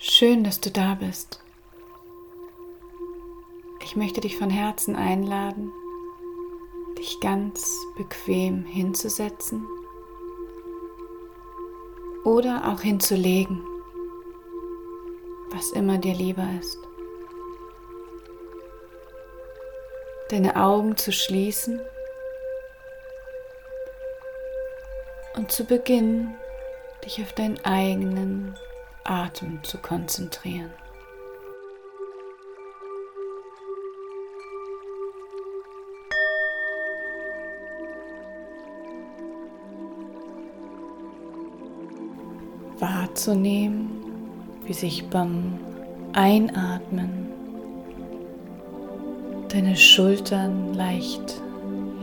Schön, dass du da bist. Ich möchte dich von Herzen einladen, dich ganz bequem hinzusetzen oder auch hinzulegen, was immer dir lieber ist. Deine Augen zu schließen und zu Beginn dich auf deinen eigenen Atem zu konzentrieren. Wahrzunehmen, wie sich beim Einatmen deine Schultern leicht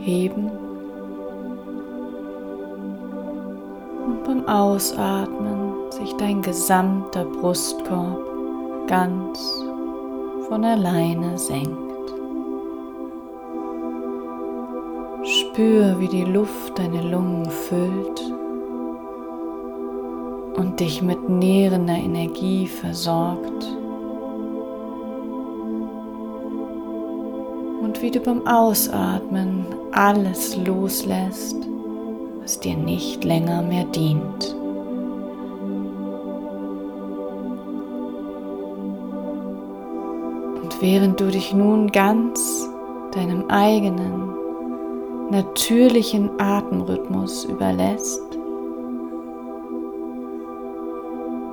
heben und beim Ausatmen sich dein gesamter Brustkorb ganz von alleine senkt. Spür, wie die Luft deine Lungen füllt und dich mit nährender Energie versorgt. Und wie du beim Ausatmen alles loslässt, was dir nicht länger mehr dient. Während du dich nun ganz deinem eigenen, natürlichen Atemrhythmus überlässt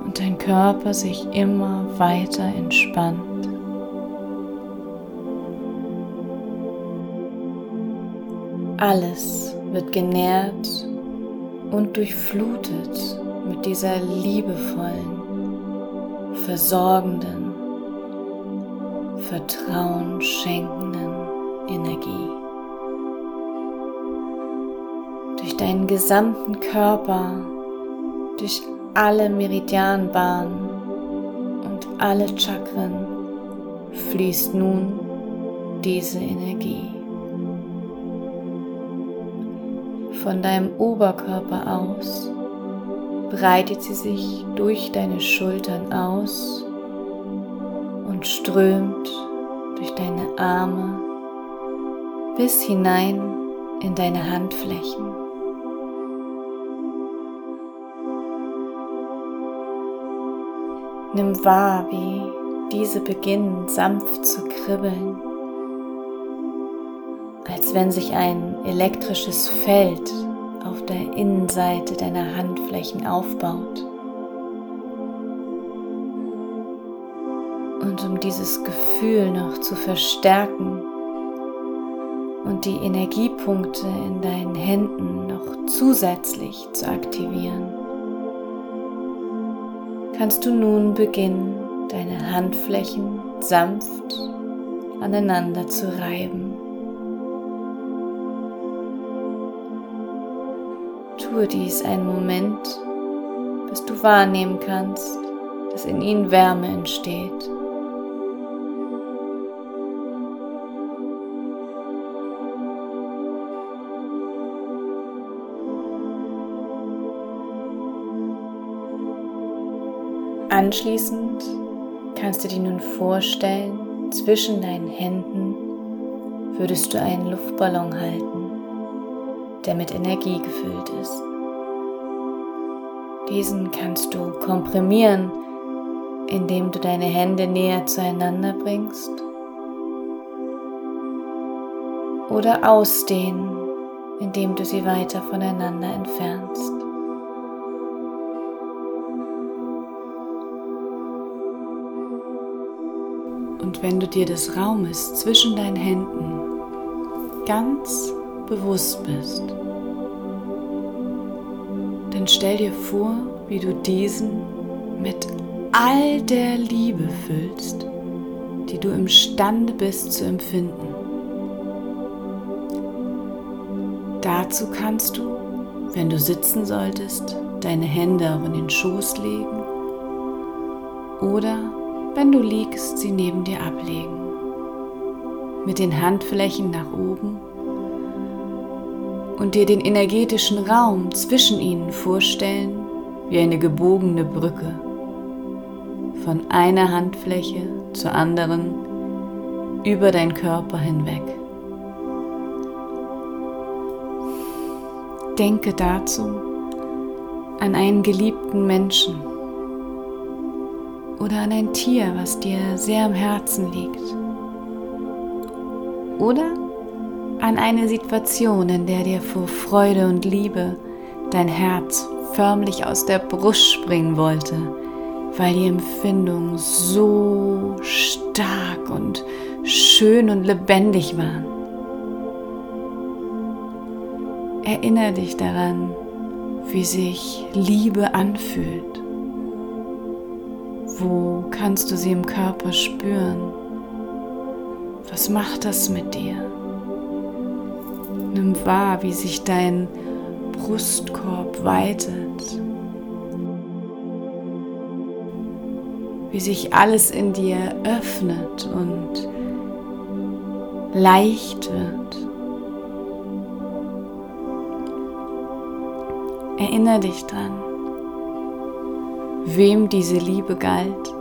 und dein Körper sich immer weiter entspannt, alles wird genährt und durchflutet mit dieser liebevollen, versorgenden, Vertrauen schenkenden Energie. Durch deinen gesamten Körper, durch alle Meridianbahnen und alle Chakren fließt nun diese Energie. Von deinem Oberkörper aus breitet sie sich durch deine Schultern aus und strömt durch deine Arme bis hinein in deine Handflächen. Nimm wahr, wie diese beginnen sanft zu kribbeln, als wenn sich ein elektrisches Feld auf der Innenseite deiner Handflächen aufbaut. Dieses Gefühl noch zu verstärken und die Energiepunkte in deinen Händen noch zusätzlich zu aktivieren, kannst du nun beginnen, deine Handflächen sanft aneinander zu reiben. Tue dies einen Moment, bis du wahrnehmen kannst, dass in ihnen Wärme entsteht. Anschließend kannst du dir nun vorstellen, zwischen deinen Händen würdest du einen Luftballon halten, der mit Energie gefüllt ist. Diesen kannst du komprimieren, indem du deine Hände näher zueinander bringst oder ausdehnen, indem du sie weiter voneinander entfernst. Wenn du dir des Raumes zwischen deinen Händen ganz bewusst bist, dann stell dir vor, wie du diesen mit all der Liebe füllst, die du imstande bist zu empfinden. Dazu kannst du, wenn du sitzen solltest, deine Hände auf den Schoß legen oder wenn du liegst, sie neben dir ablegen. Mit den Handflächen nach oben und dir den energetischen Raum zwischen ihnen vorstellen wie eine gebogene Brücke, von einer Handfläche zur anderen über deinen Körper hinweg. Denke dazu an einen geliebten Menschen oder an ein Tier, was dir sehr am Herzen liegt. Oder an eine Situation, in der dir vor Freude und Liebe dein Herz förmlich aus der Brust springen wollte, weil die Empfindungen so stark und schön und lebendig waren. Erinnere dich daran, wie sich Liebe anfühlt. Wo kannst du sie im Körper spüren? Was macht das mit dir? Nimm wahr, wie sich dein Brustkorb weitet, wie sich alles in dir öffnet und leicht wird. Erinnere dich dran, wem diese Liebe galt.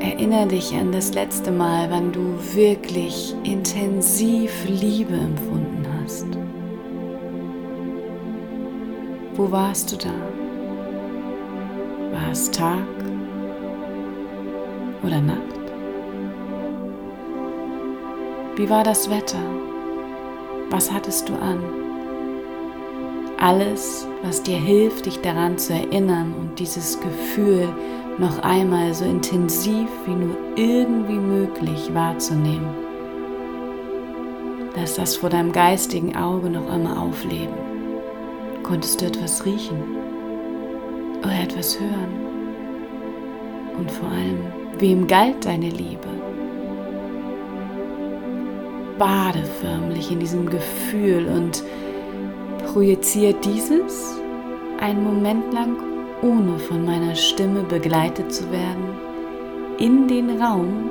Erinnere dich an das letzte Mal, wann du wirklich intensiv Liebe empfunden hast. Wo warst du da? War es Tag oder Nacht? Wie war das Wetter? Was hattest du an? Alles, was dir hilft, dich daran zu erinnern und dieses Gefühl noch einmal so intensiv wie nur irgendwie möglich wahrzunehmen. Lass das vor deinem geistigen Auge noch einmal aufleben. Konntest du etwas riechen oder etwas hören? Und vor allem, wem galt deine Liebe? bade förmlich in diesem Gefühl und projiziere dieses einen Moment lang, ohne von meiner Stimme begleitet zu werden, in den Raum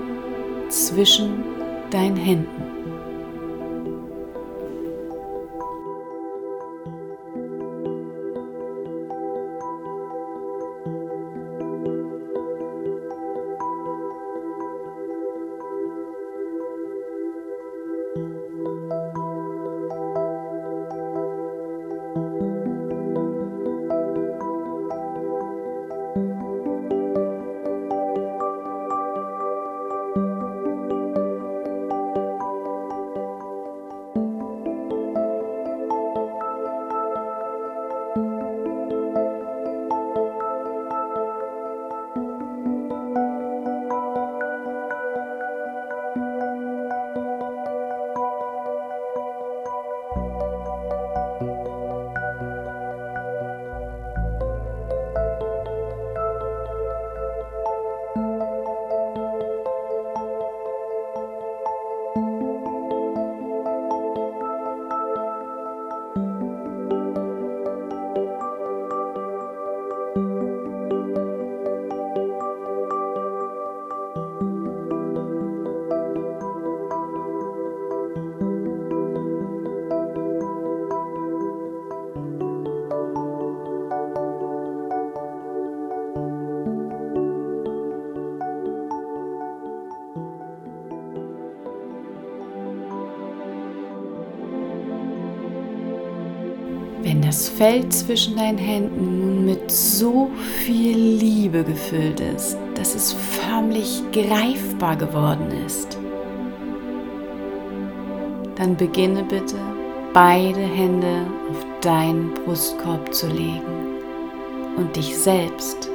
zwischen deinen Händen. Das Feld zwischen deinen Händen nun mit so viel Liebe gefüllt ist, dass es förmlich greifbar geworden ist, dann beginne bitte beide Hände auf deinen Brustkorb zu legen und dich selbst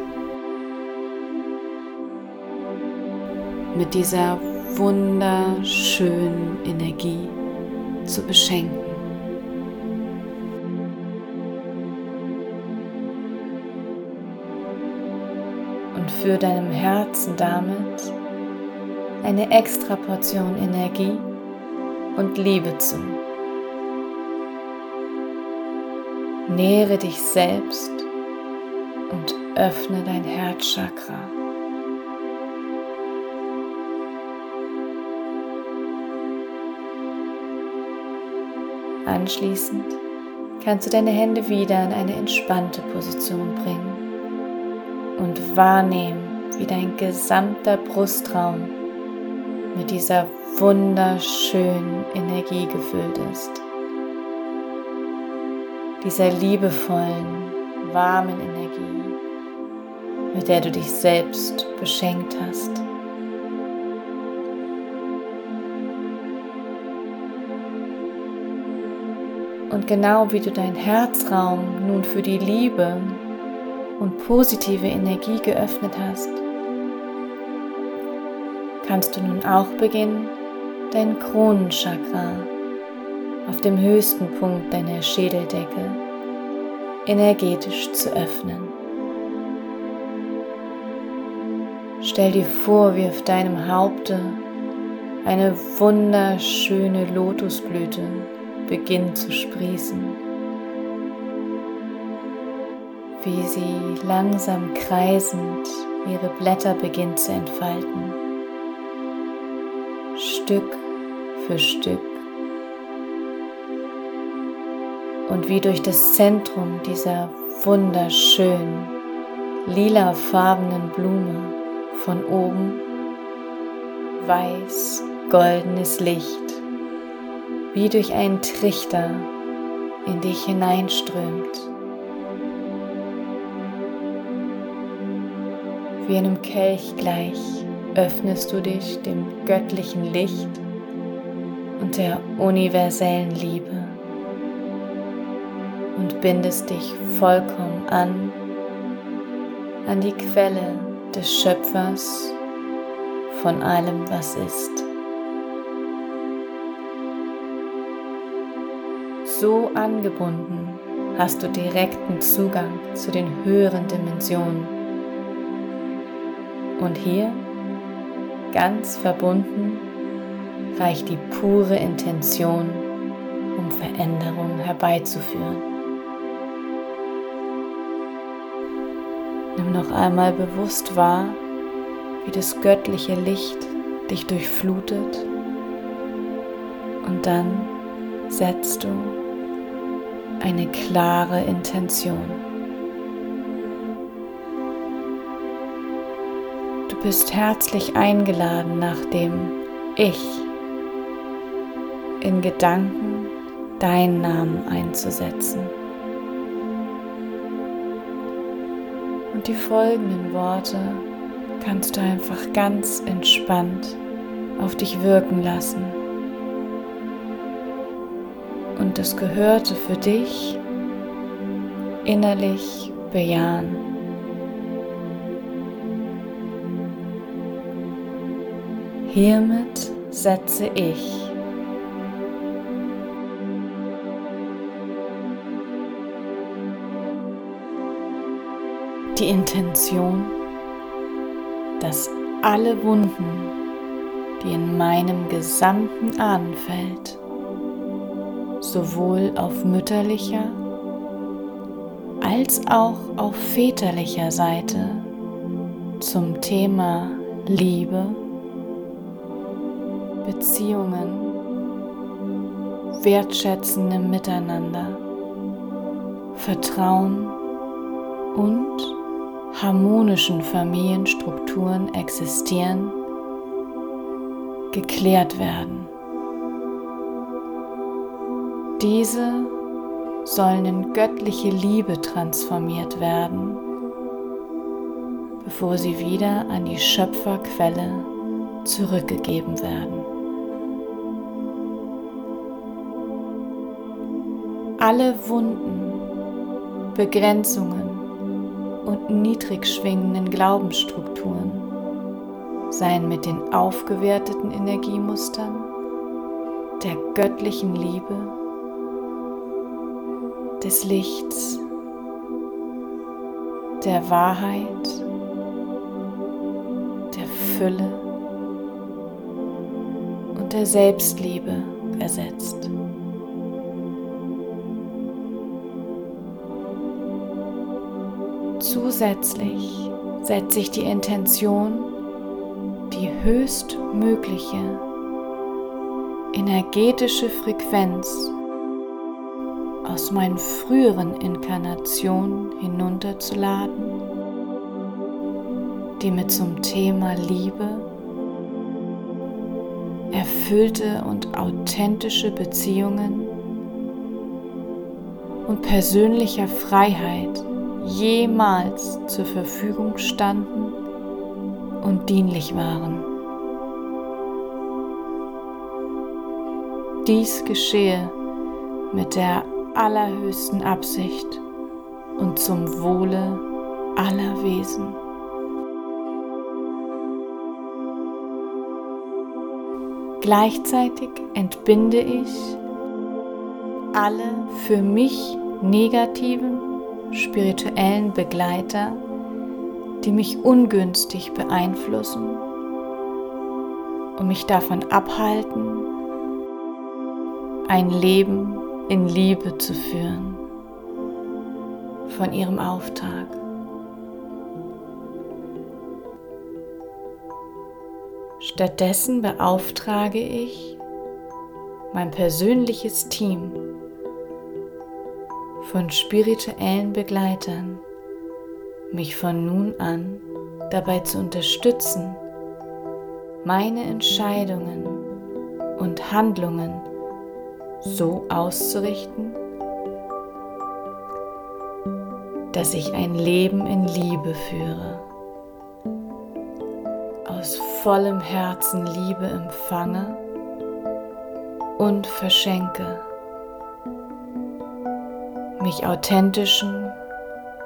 mit dieser wunderschönen Energie zu beschenken. Führ deinem Herzen damit eine extra Portion Energie und Liebe zu. Nähere dich selbst und öffne dein Herzchakra. Anschließend kannst du deine Hände wieder in eine entspannte Position bringen und wahrnehmen, wie dein gesamter Brustraum mit dieser wunderschönen Energie gefüllt ist. Dieser liebevollen, warmen Energie, mit der du dich selbst beschenkt hast. Und genau wie du deinen Herzraum nun für die Liebe und positive Energie geöffnet hast, kannst du nun auch beginnen, dein Kronenchakra auf dem höchsten Punkt deiner Schädeldecke energetisch zu öffnen. Stell dir vor, wie auf deinem Haupte eine wunderschöne Lotusblüte beginnt zu sprießen, wie sie langsam kreisend ihre Blätter beginnt zu entfalten, Stück für Stück. Und wie durch das Zentrum dieser wunderschönen, lilafarbenen Blume von oben weiß goldenes Licht wie durch einen Trichter in dich hineinströmt. Wie einem Kelch gleich öffnest du dich dem göttlichen Licht und der universellen Liebe und bindest dich vollkommen an an die Quelle des Schöpfers von allem, was ist. so angebunden hast du direkten Zugang zu den höheren Dimensionen. Und hier, ganz verbunden, reicht die pure Intention, um Veränderung herbeizuführen. Nimm noch einmal bewusst wahr, wie das göttliche Licht dich durchflutet und dann setzt du eine klare Intention. Bist herzlich eingeladen, nachdem ich in Gedanken deinen Namen einzusetzen. Und die folgenden Worte kannst du einfach ganz entspannt auf dich wirken lassen und das Gehörte für dich innerlich bejahen. Hiermit setze ich. Die Intention, dass alle Wunden, die in meinem gesamten Ahnenfeld sowohl auf mütterlicher als auch auf väterlicher Seite zum Thema Liebe, Beziehungen, wertschätzendem Miteinander, Vertrauen und harmonischen Familienstrukturen existieren, geklärt werden. Diese sollen in göttliche Liebe transformiert werden, bevor sie wieder an die Schöpferquelle zurückgegeben werden. Alle Wunden, Begrenzungen und niedrig schwingenden Glaubensstrukturen seien mit den aufgewerteten Energiemustern der göttlichen Liebe des Lichts, der Wahrheit, der Fülle und der Selbstliebe ersetzt. Zusätzlich setze ich die Intention, die höchstmögliche energetische Frequenz aus meinen früheren Inkarnationen hinunterzuladen, die mir zum Thema Liebe, erfüllte und authentische Beziehungen und persönlicher Freiheit jemals zur Verfügung standen und dienlich waren. Dies geschehe mit der allerhöchsten Absicht und zum Wohle aller Wesen. Gleichzeitig entbinde ich alle für mich negativen spirituellen Begleiter, die mich ungünstig beeinflussen und mich davon abhalten, ein Leben in Liebe zu führen von ihrem Auftrag. Stattdessen beauftrage ich mein persönliches Team von spirituellen Begleitern, mich von nun an dabei zu unterstützen, meine Entscheidungen und Handlungen so auszurichten, dass ich ein Leben in Liebe führe, aus vollem Herzen Liebe empfange und verschenke, mich authentischen,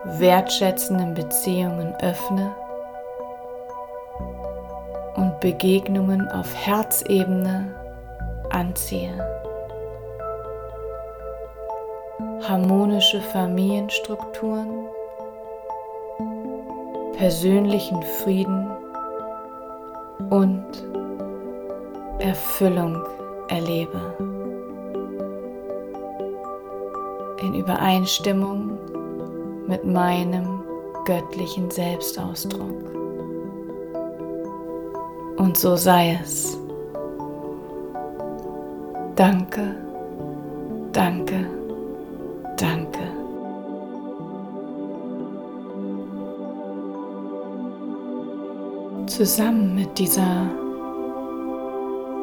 wertschätzenden Beziehungen öffne und Begegnungen auf Herzebene anziehe. harmonische Familienstrukturen, persönlichen Frieden und Erfüllung erlebe. Übereinstimmung mit meinem göttlichen Selbstausdruck. Und so sei es. Danke, danke. Danke. Zusammen mit dieser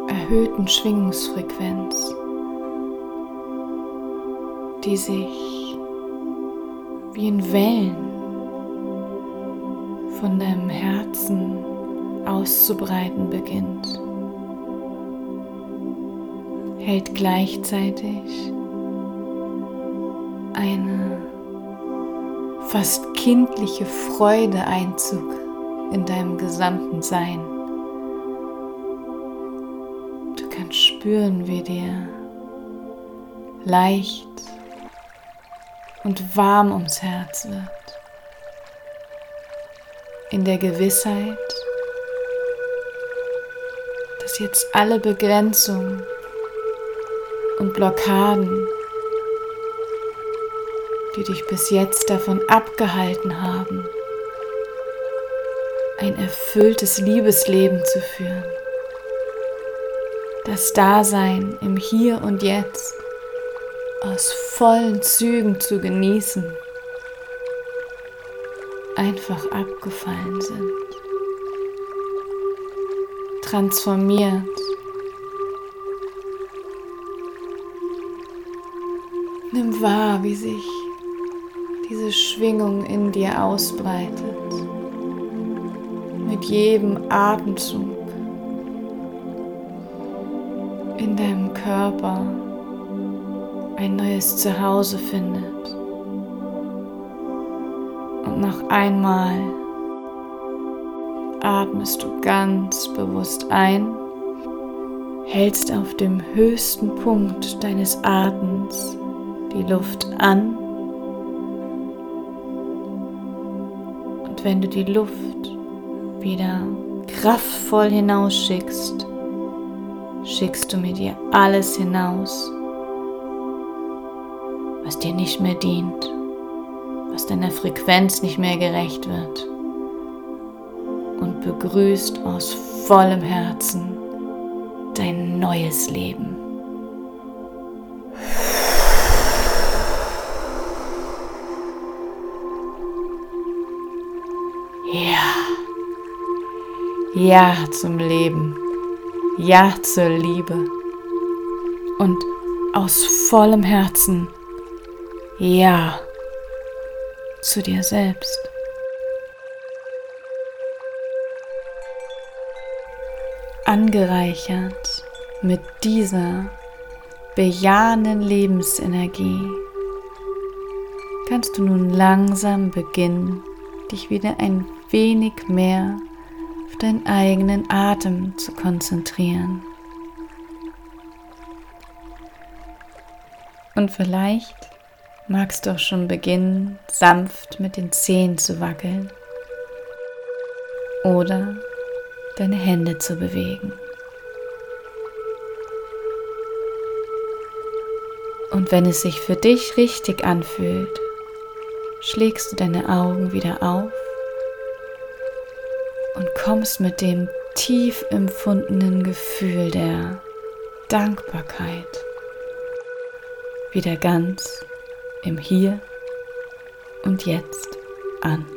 erhöhten Schwingungsfrequenz, die sich wie in Wellen von deinem Herzen auszubreiten beginnt, hält gleichzeitig eine fast kindliche Freude Einzug in deinem gesamten Sein. Du kannst spüren, wie dir leicht und warm ums Herz wird. In der Gewissheit, dass jetzt alle Begrenzungen und Blockaden die dich bis jetzt davon abgehalten haben, ein erfülltes Liebesleben zu führen. Das Dasein im Hier und Jetzt vollen Zügen zu genießen, einfach abgefallen sind. Transformiert. Nimm wahr, wie sich diese Schwingung in dir ausbreitet. Mit jedem Atemzug in deinem Körper ein neues Zuhause findet. Und noch einmal atmest du ganz bewusst ein, hältst auf dem höchsten Punkt deines Atems die Luft an wenn du die Luft wieder kraftvoll hinausschickst, schickst du mit ihr alles hinaus, was dir nicht mehr dient, was deiner Frequenz nicht mehr gerecht wird. Und begrüßt aus vollem Herzen dein neues Leben. Ja Ja zum Leben, Ja zur Liebe und aus vollem Herzen ja zu dir selbst. Angereichert mit dieser bejahenden Lebensenergie kannst du nun langsam beginnen, dich wieder ein wenig mehr auf deinen eigenen Atem zu konzentrieren. Und vielleicht magst du auch schon beginnen, sanft mit den Zehen zu wackeln oder deine Hände zu bewegen. Und wenn es sich für dich richtig anfühlt, schlägst du deine Augen wieder auf und kommst mit dem tief empfundenen Gefühl der Dankbarkeit wieder ganz im Hier und Jetzt an.